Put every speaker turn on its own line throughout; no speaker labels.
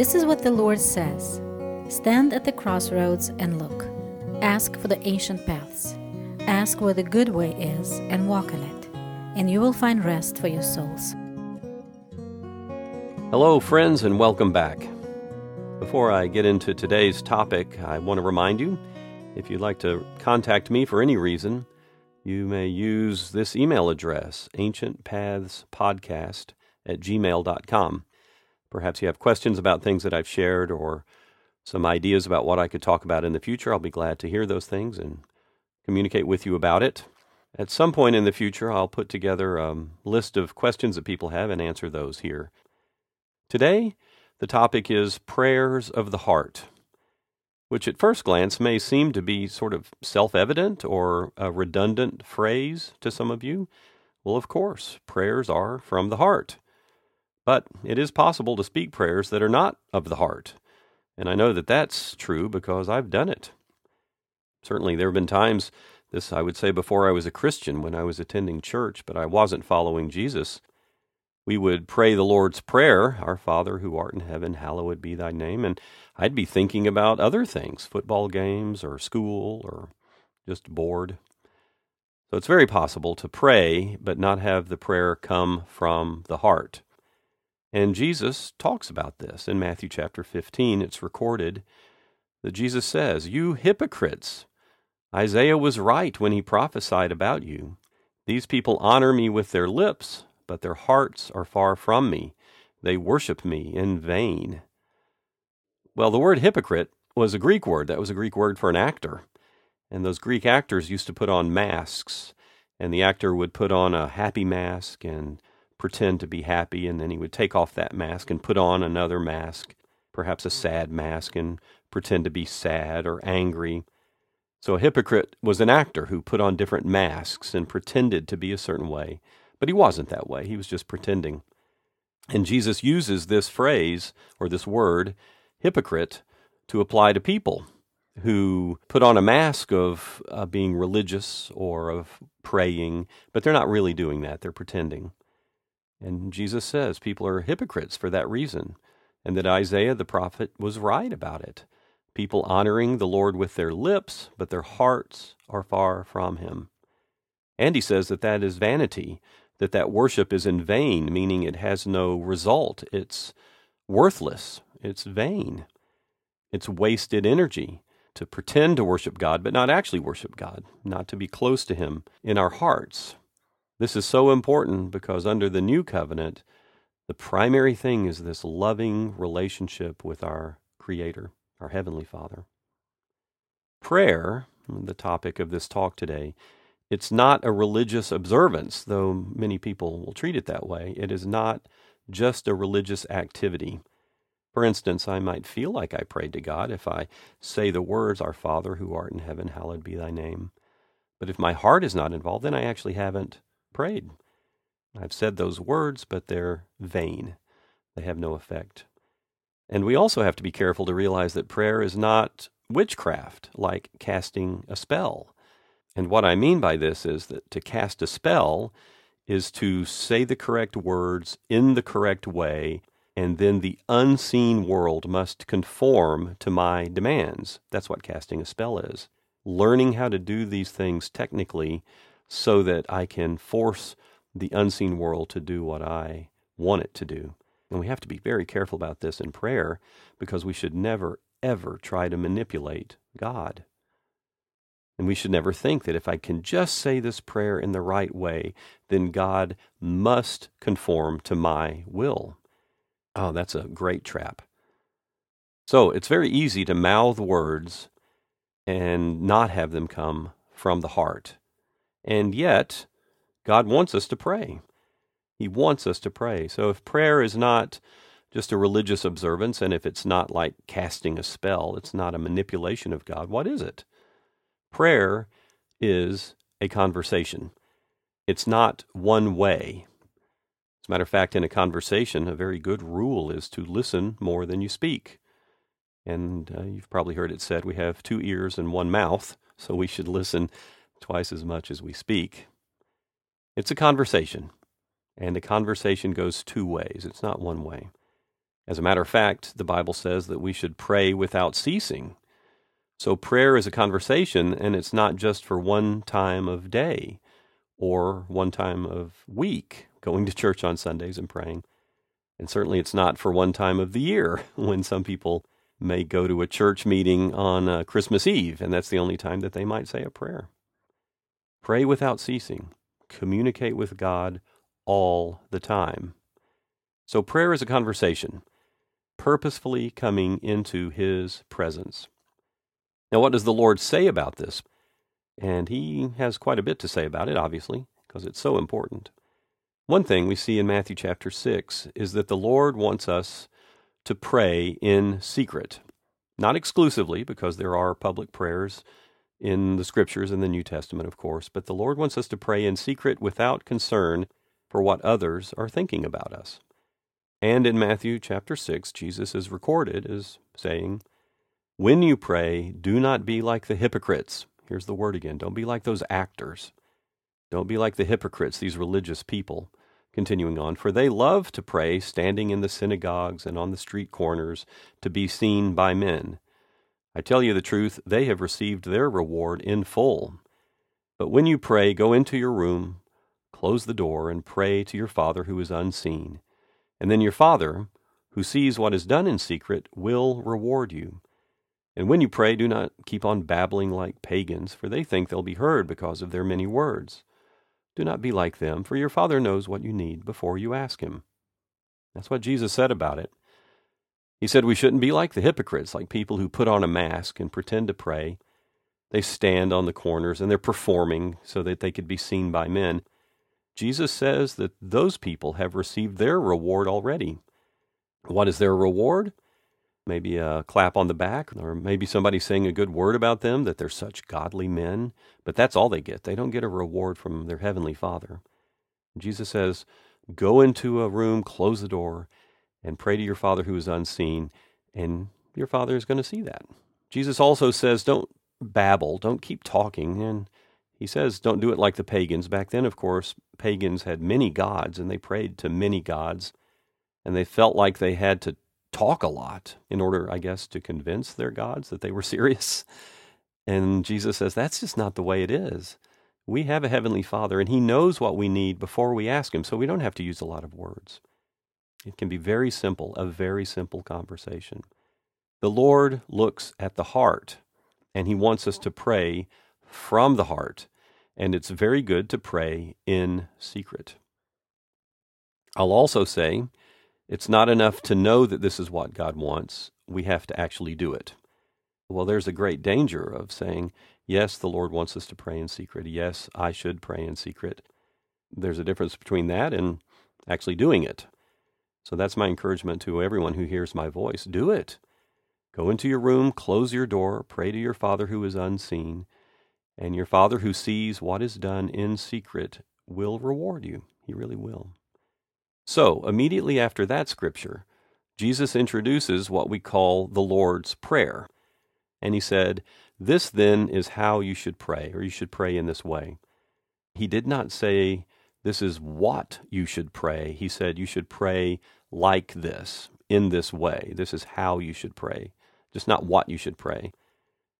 This is what the Lord says Stand at the crossroads and look. Ask for the ancient paths. Ask where the good way is and walk in it, and you will find rest for your souls.
Hello, friends, and welcome back. Before I get into today's topic, I want to remind you if you'd like to contact me for any reason, you may use this email address, ancientpathspodcast at gmail.com. Perhaps you have questions about things that I've shared or some ideas about what I could talk about in the future. I'll be glad to hear those things and communicate with you about it. At some point in the future, I'll put together a list of questions that people have and answer those here. Today, the topic is prayers of the heart, which at first glance may seem to be sort of self evident or a redundant phrase to some of you. Well, of course, prayers are from the heart. But it is possible to speak prayers that are not of the heart. And I know that that's true because I've done it. Certainly, there have been times, this I would say before I was a Christian, when I was attending church, but I wasn't following Jesus. We would pray the Lord's Prayer, Our Father who art in heaven, hallowed be thy name. And I'd be thinking about other things, football games or school or just bored. So it's very possible to pray, but not have the prayer come from the heart. And Jesus talks about this in Matthew chapter 15. It's recorded that Jesus says, You hypocrites! Isaiah was right when he prophesied about you. These people honor me with their lips, but their hearts are far from me. They worship me in vain. Well, the word hypocrite was a Greek word. That was a Greek word for an actor. And those Greek actors used to put on masks. And the actor would put on a happy mask and pretend to be happy, and then he would take off that mask and put on another mask, perhaps a sad mask, and pretend to be sad or angry. So a hypocrite was an actor who put on different masks and pretended to be a certain way, but he wasn't that way. He was just pretending. And Jesus uses this phrase or this word, hypocrite, to apply to people who put on a mask of uh, being religious or of praying, but they're not really doing that. They're pretending. And Jesus says people are hypocrites for that reason, and that Isaiah the prophet was right about it. People honoring the Lord with their lips, but their hearts are far from him. And he says that that is vanity, that that worship is in vain, meaning it has no result. It's worthless. It's vain. It's wasted energy to pretend to worship God, but not actually worship God, not to be close to Him in our hearts. This is so important because under the new covenant, the primary thing is this loving relationship with our Creator, our Heavenly Father. Prayer, the topic of this talk today, it's not a religious observance, though many people will treat it that way. It is not just a religious activity. For instance, I might feel like I prayed to God if I say the words, Our Father who art in heaven, hallowed be thy name. But if my heart is not involved, then I actually haven't prayed. I've said those words, but they're vain. They have no effect. And we also have to be careful to realize that prayer is not witchcraft, like casting a spell. And what I mean by this is that to cast a spell is to say the correct words in the correct way, and then the unseen world must conform to my demands. That's what casting a spell is. Learning how to do these things technically so that I can force the unseen world to do what I want it to do. And we have to be very careful about this in prayer because we should never, ever try to manipulate God. And we should never think that if I can just say this prayer in the right way, then God must conform to my will. Oh, that's a great trap. So it's very easy to mouth words and not have them come from the heart. And yet, God wants us to pray. He wants us to pray. So if prayer is not just a religious observance, and if it's not like casting a spell, it's not a manipulation of God, what is it? Prayer is a conversation. It's not one way. As a matter of fact, in a conversation, a very good rule is to listen more than you speak. And uh, you've probably heard it said we have two ears and one mouth, so we should listen twice as much as we speak. It's a conversation, and a conversation goes two ways, it's not one way. As a matter of fact, the Bible says that we should pray without ceasing. So prayer is a conversation, and it's not just for one time of day or one time of week, going to church on Sundays and praying. And certainly it's not for one time of the year when some people may go to a church meeting on uh, Christmas Eve, and that's the only time that they might say a prayer. Pray without ceasing. Communicate with God all the time. So prayer is a conversation, purposefully coming into His presence. Now, what does the Lord say about this? And He has quite a bit to say about it, obviously, because it's so important. One thing we see in Matthew chapter 6 is that the Lord wants us to pray in secret. Not exclusively, because there are public prayers in the scriptures in the New Testament, of course, but the Lord wants us to pray in secret without concern for what others are thinking about us. And in Matthew chapter 6, Jesus is recorded as saying, When you pray, do not be like the hypocrites. Here's the word again. Don't be like those actors. Don't be like the hypocrites, these religious people Continuing on, for they love to pray standing in the synagogues and on the street corners to be seen by men. I tell you the truth, they have received their reward in full. But when you pray, go into your room, close the door, and pray to your Father who is unseen. And then your Father, who sees what is done in secret, will reward you. And when you pray, do not keep on babbling like pagans, for they think they'll be heard because of their many words. Do not be like them, for your Father knows what you need before you ask Him. That's what Jesus said about it. He said we shouldn't be like the hypocrites, like people who put on a mask and pretend to pray. They stand on the corners and they're performing so that they could be seen by men. Jesus says that those people have received their reward already. What is their reward? maybe a clap on the back, or maybe somebody saying a good word about them that they're such godly men. But that's all they get. They don't get a reward from their heavenly Father. Jesus says, Go into a room, close the door, and pray to your Father who is unseen, and your Father is going to see that. Jesus also says, Don't babble, don't keep talking. And he says, Don't do it like the pagans. Back then, of course, pagans had many gods, and they prayed to many gods, and they felt like they had to talk a lot in order, I guess, to convince their gods that they were serious. And Jesus says, that's just not the way it is. We have a Heavenly Father, and He knows what we need before we ask Him, so we don't have to use a lot of words. It can be very simple, a very simple conversation. The Lord looks at the heart, and He wants us to pray from the heart. And it's very good to pray in secret. I'll also say it's not enough to know that this is what God wants. We have to actually do it. Well, there's a great danger of saying, yes, the Lord wants us to pray in secret. Yes, I should pray in secret. There's a difference between that and actually doing it. So that's my encouragement to everyone who hears my voice. Do it. Go into your room, close your door, pray to your Father who is unseen, and your Father who sees what is done in secret will reward you. He really will. So, immediately after that scripture, Jesus introduces what we call the Lord's Prayer. And he said, This then is how you should pray, or you should pray in this way. He did not say, This is what you should pray. He said, You should pray like this, in this way. This is how you should pray, just not what you should pray.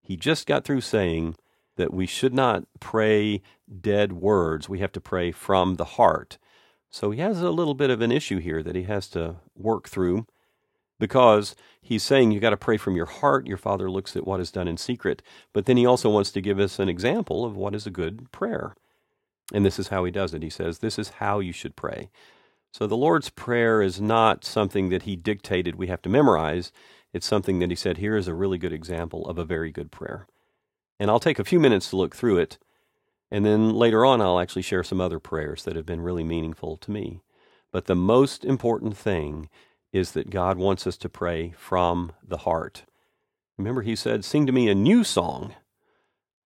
He just got through saying that we should not pray dead words. We have to pray from the heart. So he has a little bit of an issue here that he has to work through because he's saying you got to pray from your heart. Your father looks at what is done in secret. But then he also wants to give us an example of what is a good prayer. And this is how he does it. He says, This is how you should pray. So the Lord's Prayer is not something that he dictated we have to memorize. It's something that he said, Here is a really good example of a very good prayer. And I'll take a few minutes to look through it and then later on, I'll actually share some other prayers that have been really meaningful to me. But the most important thing is that God wants us to pray from the heart. Remember, He said, Sing to me a new song.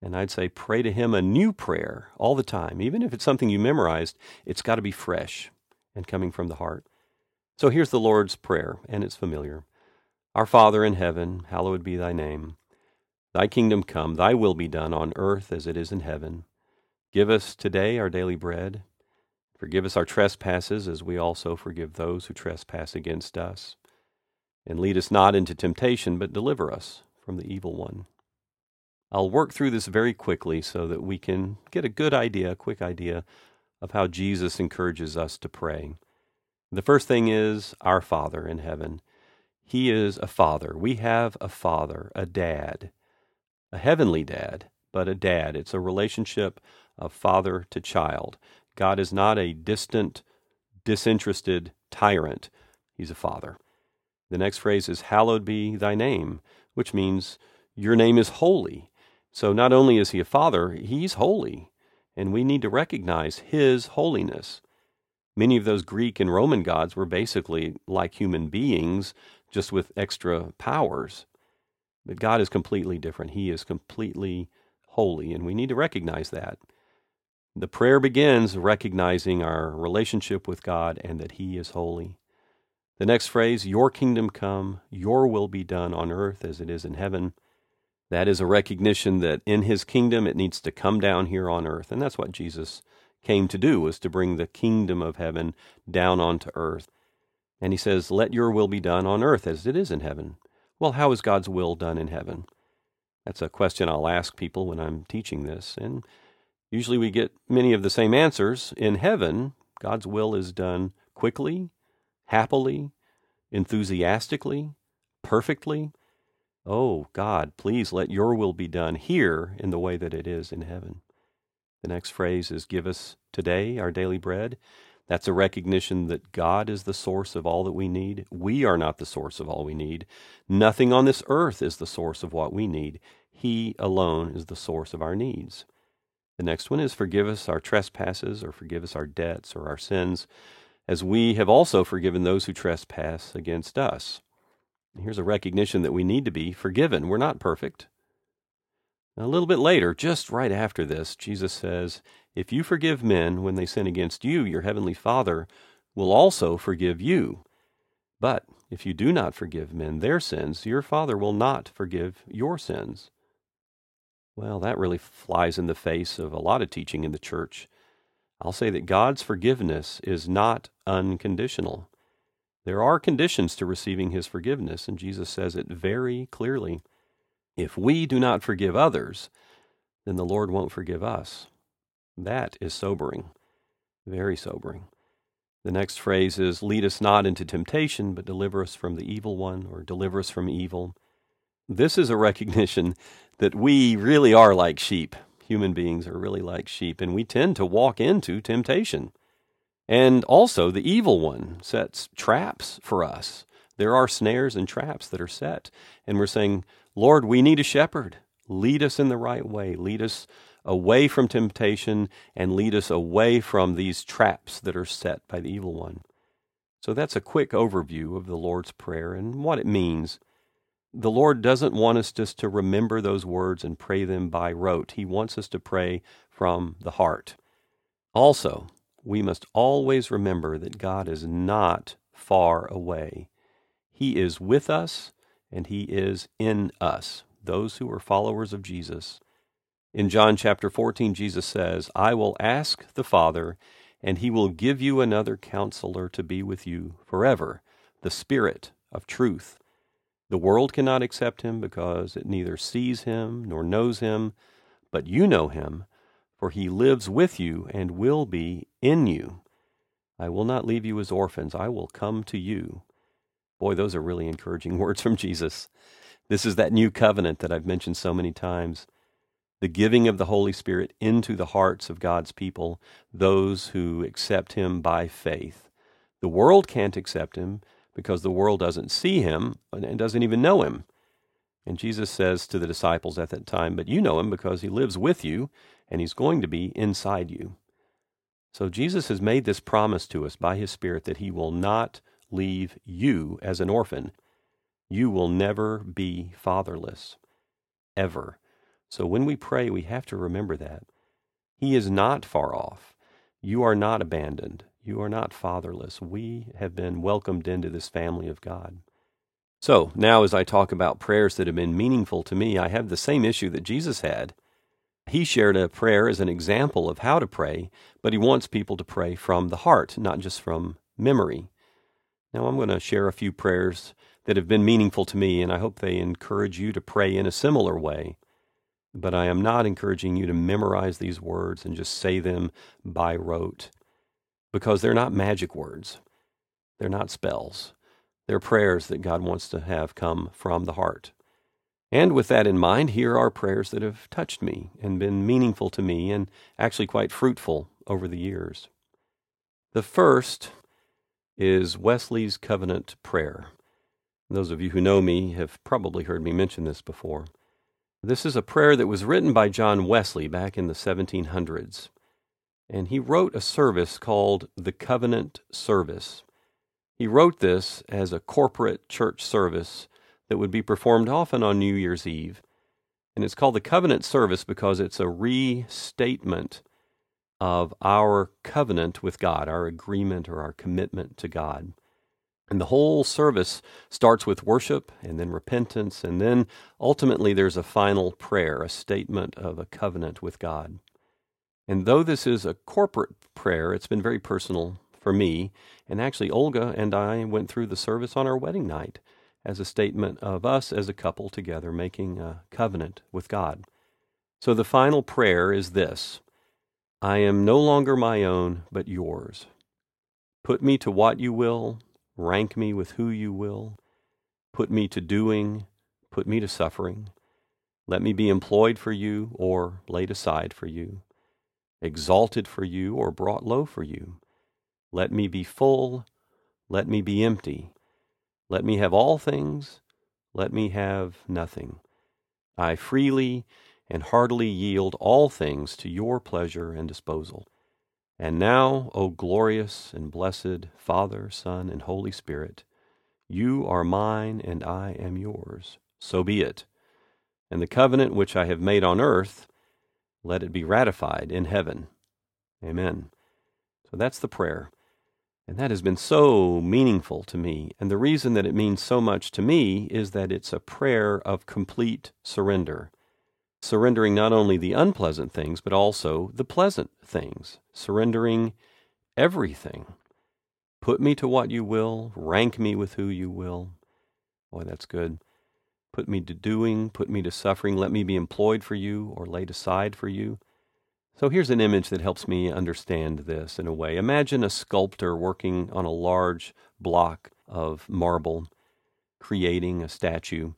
And I'd say, pray to Him a new prayer all the time. Even if it's something you memorized, it's got to be fresh and coming from the heart. So here's the Lord's Prayer, and it's familiar Our Father in heaven, hallowed be thy name. Thy kingdom come, thy will be done on earth as it is in heaven. Give us today our daily bread. Forgive us our trespasses as we also forgive those who trespass against us. And lead us not into temptation, but deliver us from the evil one. I'll work through this very quickly so that we can get a good idea, a quick idea of how Jesus encourages us to pray. The first thing is our Father in heaven. He is a father. We have a father, a dad, a heavenly dad, but a dad. It's a relationship of father to child. God is not a distant, disinterested tyrant. He's a father. The next phrase is, Hallowed be thy name, which means your name is holy. So not only is he a father, he's holy, and we need to recognize his holiness. Many of those Greek and Roman gods were basically like human beings, just with extra powers. But God is completely different. He is completely holy, and we need to recognize that. The prayer begins recognizing our relationship with God and that He is holy. The next phrase, Your kingdom come, Your will be done on earth as it is in heaven. That is a recognition that in His kingdom it needs to come down here on earth. And that's what Jesus came to do, was to bring the kingdom of heaven down onto earth. And He says, Let Your will be done on earth as it is in heaven. Well, how is God's will done in heaven? That's a question I'll ask people when I'm teaching this. And usually we get many of the same answers. In heaven, God's will is done quickly, happily, enthusiastically, perfectly. Oh, God, please let your will be done here in the way that it is in heaven. The next phrase is Give us today our daily bread. That's a recognition that God is the source of all that we need. We are not the source of all we need. Nothing on this earth is the source of what we need. He alone is the source of our needs. The next one is forgive us our trespasses or forgive us our debts or our sins, as we have also forgiven those who trespass against us. Here's a recognition that we need to be forgiven. We're not perfect. A little bit later, just right after this, Jesus says, If you forgive men when they sin against you, your heavenly Father will also forgive you. But if you do not forgive men their sins, your Father will not forgive your sins. Well, that really flies in the face of a lot of teaching in the church. I'll say that God's forgiveness is not unconditional. There are conditions to receiving His forgiveness, and Jesus says it very clearly. If we do not forgive others, then the Lord won't forgive us. That is sobering, very sobering. The next phrase is, Lead us not into temptation, but deliver us from the evil one, or deliver us from evil. This is a recognition that we really are like sheep. Human beings are really like sheep, and we tend to walk into temptation. And also, the evil one sets traps for us. There are snares and traps that are set. And we're saying, Lord, we need a shepherd. Lead us in the right way. Lead us away from temptation and lead us away from these traps that are set by the evil one. So that's a quick overview of the Lord's Prayer and what it means. The Lord doesn't want us just to remember those words and pray them by rote. He wants us to pray from the heart. Also, we must always remember that God is not far away. He is with us and he is in us, those who are followers of Jesus. In John chapter 14, Jesus says, I will ask the Father, and he will give you another counselor to be with you forever, the Spirit of truth. The world cannot accept him because it neither sees him nor knows him, but you know him, for he lives with you and will be in you. I will not leave you as orphans, I will come to you. Boy, those are really encouraging words from Jesus. This is that new covenant that I've mentioned so many times. The giving of the Holy Spirit into the hearts of God's people, those who accept Him by faith. The world can't accept Him because the world doesn't see Him and doesn't even know Him. And Jesus says to the disciples at that time, But you know Him because He lives with you and He's going to be inside you. So Jesus has made this promise to us by His Spirit that He will not leave you as an orphan. You will never be fatherless, ever. So when we pray, we have to remember that. He is not far off. You are not abandoned. You are not fatherless. We have been welcomed into this family of God. So now, as I talk about prayers that have been meaningful to me, I have the same issue that Jesus had. He shared a prayer as an example of how to pray, but he wants people to pray from the heart, not just from memory. Now I'm going to share a few prayers that have been meaningful to me, and I hope they encourage you to pray in a similar way. But I am not encouraging you to memorize these words and just say them by rote, because they're not magic words. They're not spells. They're prayers that God wants to have come from the heart. And with that in mind, here are prayers that have touched me and been meaningful to me and actually quite fruitful over the years. The first is Wesley's covenant prayer. Those of you who know me have probably heard me mention this before. This is a prayer that was written by John Wesley back in the 1700s. And he wrote a service called the Covenant Service. He wrote this as a corporate church service that would be performed often on New Year's Eve. And it's called the Covenant Service because it's a restatement of our covenant with God, our agreement or our commitment to God. And the whole service starts with worship and then repentance, and then ultimately there's a final prayer, a statement of a covenant with God. And though this is a corporate prayer, it's been very personal for me. And actually, Olga and I went through the service on our wedding night as a statement of us as a couple together making a covenant with God. So the final prayer is this I am no longer my own, but yours. Put me to what you will, rank me with who you will, put me to doing, put me to suffering. Let me be employed for you or laid aside for you, exalted for you or brought low for you. Let me be full, let me be empty. Let me have all things, let me have nothing. I freely and heartily yield all things to your pleasure and disposal. And now, O glorious and blessed Father, Son, and Holy Spirit, you are mine and I am yours. So be it. And the covenant which I have made on earth, let it be ratified in heaven. Amen. So that's the prayer. And that has been so meaningful to me. And the reason that it means so much to me is that it's a prayer of complete surrender surrendering not only the unpleasant things, but also the pleasant things, surrendering everything. Put me to what you will, rank me with who you will. Boy, that's good. Put me to doing, put me to suffering, let me be employed for you or laid aside for you. So here's an image that helps me understand this in a way. Imagine a sculptor working on a large block of marble, creating a statue.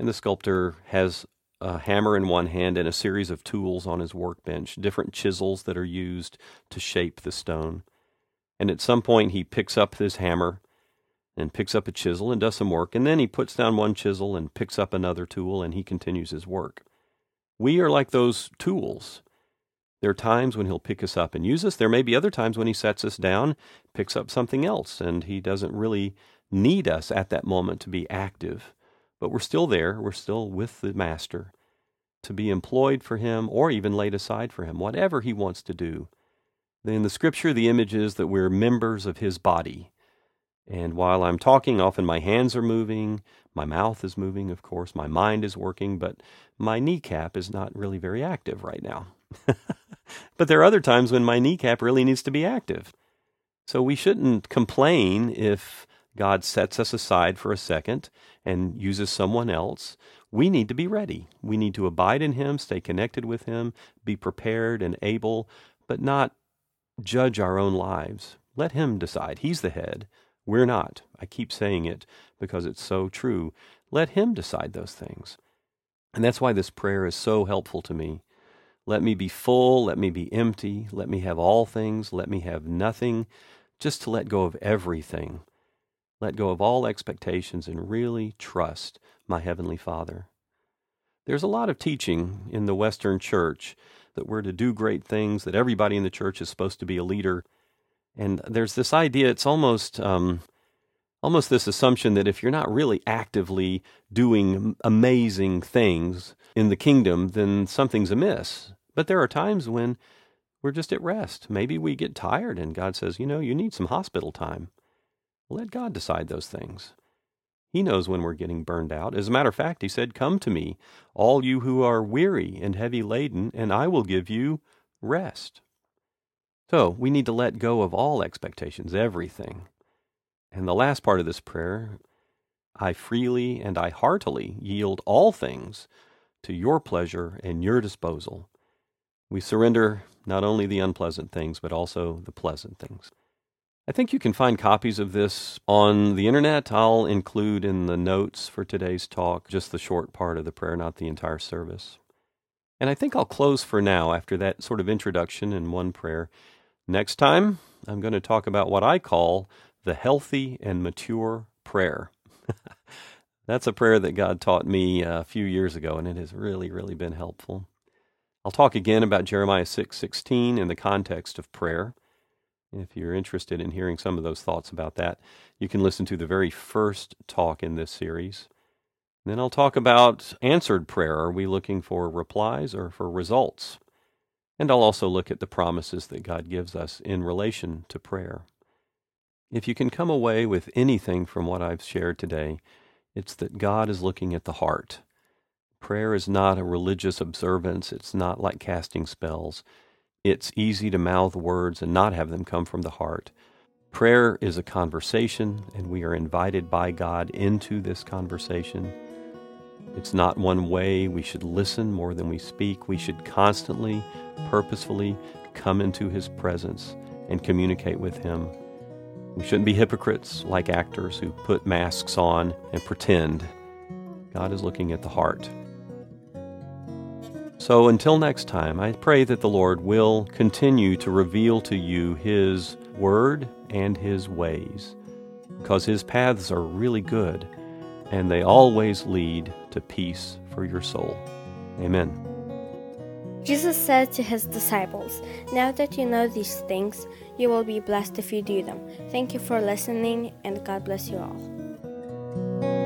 And the sculptor has a hammer in one hand and a series of tools on his workbench, different chisels that are used to shape the stone. And at some point, he picks up his hammer and picks up a chisel and does some work, and then he puts down one chisel and picks up another tool and he continues his work. We are like those tools. There are times when he'll pick us up and use us. There may be other times when he sets us down, picks up something else, and he doesn't really need us at that moment to be active. But we're still there. We're still with the Master to be employed for him or even laid aside for him, whatever he wants to do. In the scripture, the image is that we're members of his body. And while I'm talking, often my hands are moving, my mouth is moving, of course, my mind is working, but my kneecap is not really very active right now. but there are other times when my kneecap really needs to be active. So we shouldn't complain if God sets us aside for a second and uses someone else, we need to be ready. We need to abide in Him, stay connected with Him, be prepared and able, but not judge our own lives. Let Him decide. He's the head. We're not. I keep saying it because it's so true. Let Him decide those things. And that's why this prayer is so helpful to me. Let me be full. Let me be empty. Let me have all things. Let me have nothing. Just to let go of everything let go of all expectations and really trust my Heavenly Father. There's a lot of teaching in the Western church that we're to do great things, that everybody in the church is supposed to be a leader. And there's this idea, it's almost, um, almost this assumption that if you're not really actively doing amazing things in the kingdom, then something's amiss. But there are times when we're just at rest. Maybe we get tired and God says, you know, you need some hospital time. Let God decide those things. He knows when we're getting burned out. As a matter of fact, he said, Come to me, all you who are weary and heavy laden, and I will give you rest. So we need to let go of all expectations, everything. And the last part of this prayer I freely and I heartily yield all things to your pleasure and your disposal. We surrender not only the unpleasant things, but also the pleasant things. I think you can find copies of this on the internet. I'll include in the notes for today's talk just the short part of the prayer, not the entire service. And I think I'll close for now after that sort of introduction in one prayer. Next time, I'm going to talk about what I call the healthy and mature prayer. That's a prayer that God taught me a few years ago, and it has really, really been helpful. I'll talk again about Jeremiah 6:16 in the context of prayer. If you're interested in hearing some of those thoughts about that, you can listen to the very first talk in this series. Then I'll talk about answered prayer. Are we looking for replies or for results? And I'll also look at the promises that God gives us in relation to prayer. If you can come away with anything from what I've shared today, it's that God is looking at the heart. Prayer is not a religious observance, it's not like casting spells. It's easy to mouth words and not have them come from the heart. Prayer is a conversation, and we are invited by God into this conversation. It's not one way. We should listen more than we speak. We should constantly, purposefully come into His presence and communicate with Him. We shouldn't be hypocrites like actors who put masks on and pretend. God is looking at the heart. So until next time, I pray that the Lord will continue to reveal to you His Word and His ways, because His paths are really good, and they always lead to peace for your soul. Amen.
Jesus said to his disciples, Now that you know these things, you will be blessed if you do them. Thank you for listening, and God bless you all.